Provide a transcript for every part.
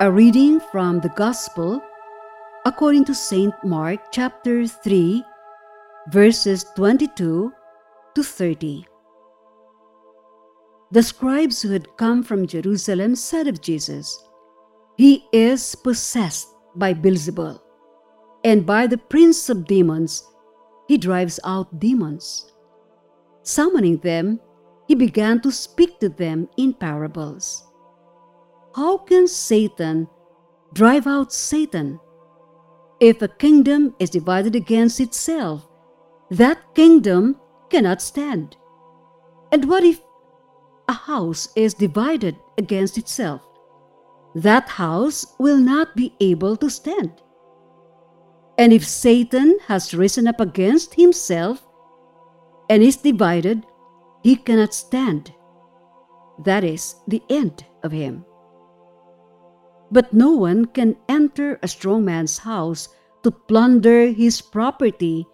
A reading from the Gospel according to St. Mark chapter 3, verses 22 to 30. The scribes who had come from Jerusalem said of Jesus, He is possessed by Beelzebul, and by the prince of demons he drives out demons. Summoning them, he began to speak to them in parables. How can Satan drive out Satan? If a kingdom is divided against itself, that kingdom cannot stand. And what if a house is divided against itself? That house will not be able to stand. And if Satan has risen up against himself and is divided, he cannot stand. That is the end of him. But no one can enter a strong man's house to plunder his property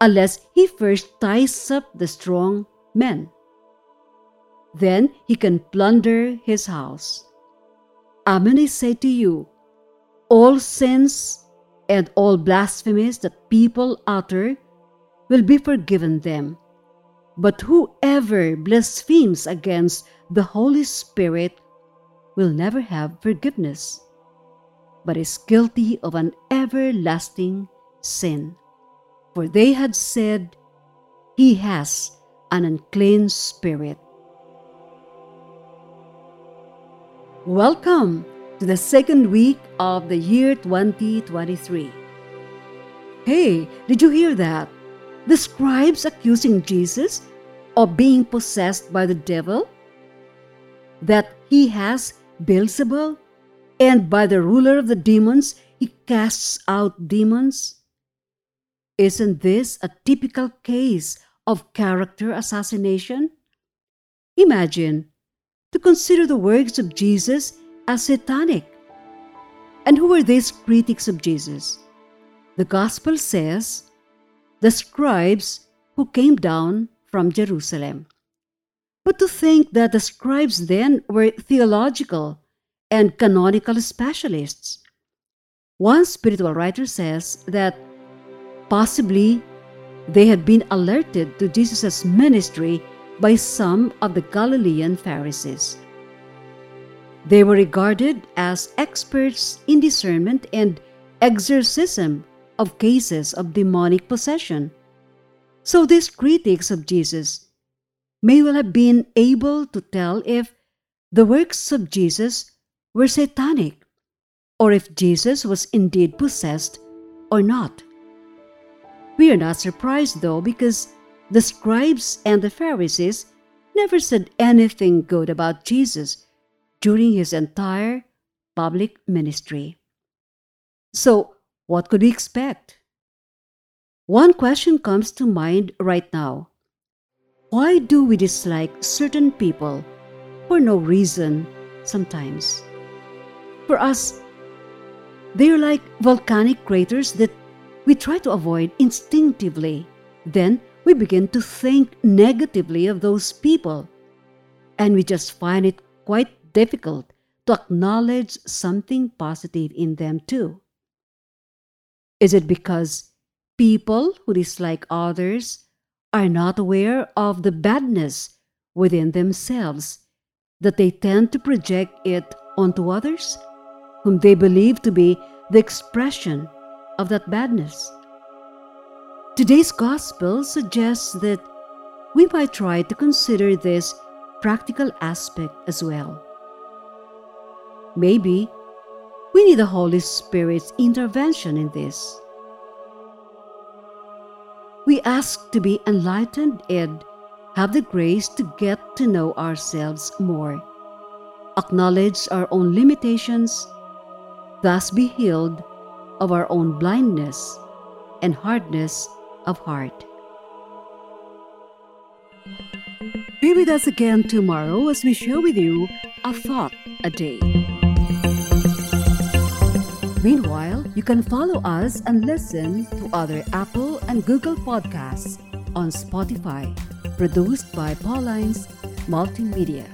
unless he first ties up the strong man. Then he can plunder his house. Amen, I say to you, all sins and all blasphemies that people utter will be forgiven them. But whoever blasphemes against the Holy Spirit will never have forgiveness, but is guilty of an everlasting sin. For they had said, He has an unclean spirit. Welcome to the second week of the year 2023. Hey, did you hear that? The scribes accusing Jesus of being possessed by the devil? That he has Beelzebul, and by the ruler of the demons he casts out demons? Isn't this a typical case of character assassination? Imagine to consider the works of Jesus as satanic. And who were these critics of Jesus? The Gospel says, the scribes who came down from Jerusalem. But to think that the scribes then were theological and canonical specialists. One spiritual writer says that possibly they had been alerted to Jesus' ministry by some of the Galilean Pharisees. They were regarded as experts in discernment and exorcism of cases of demonic possession. So these critics of Jesus may well have been able to tell if the works of Jesus were satanic or if Jesus was indeed possessed or not. We are not surprised though because the scribes and the Pharisees never said anything good about Jesus during his entire public ministry. So, what could we expect? One question comes to mind right now why do we dislike certain people for no reason sometimes? For us, they're like volcanic craters that we try to avoid instinctively. Then we begin to think negatively of those people, and we just find it quite difficult to acknowledge something positive in them too. Is it because people who dislike others are not aware of the badness within themselves, that they tend to project it onto others, whom they believe to be the expression of that badness. Today's gospel suggests that we might try to consider this practical aspect as well. Maybe we need the Holy Spirit's intervention in this. We ask to be enlightened and have the grace to get to know ourselves more, acknowledge our own limitations, thus be healed of our own blindness and hardness of heart. Be with us again tomorrow as we share with you a thought a day. Meanwhile, you can follow us and listen to other Apple and Google podcasts on Spotify, produced by Paulines Multimedia.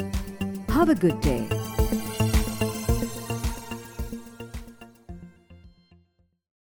Have a good day.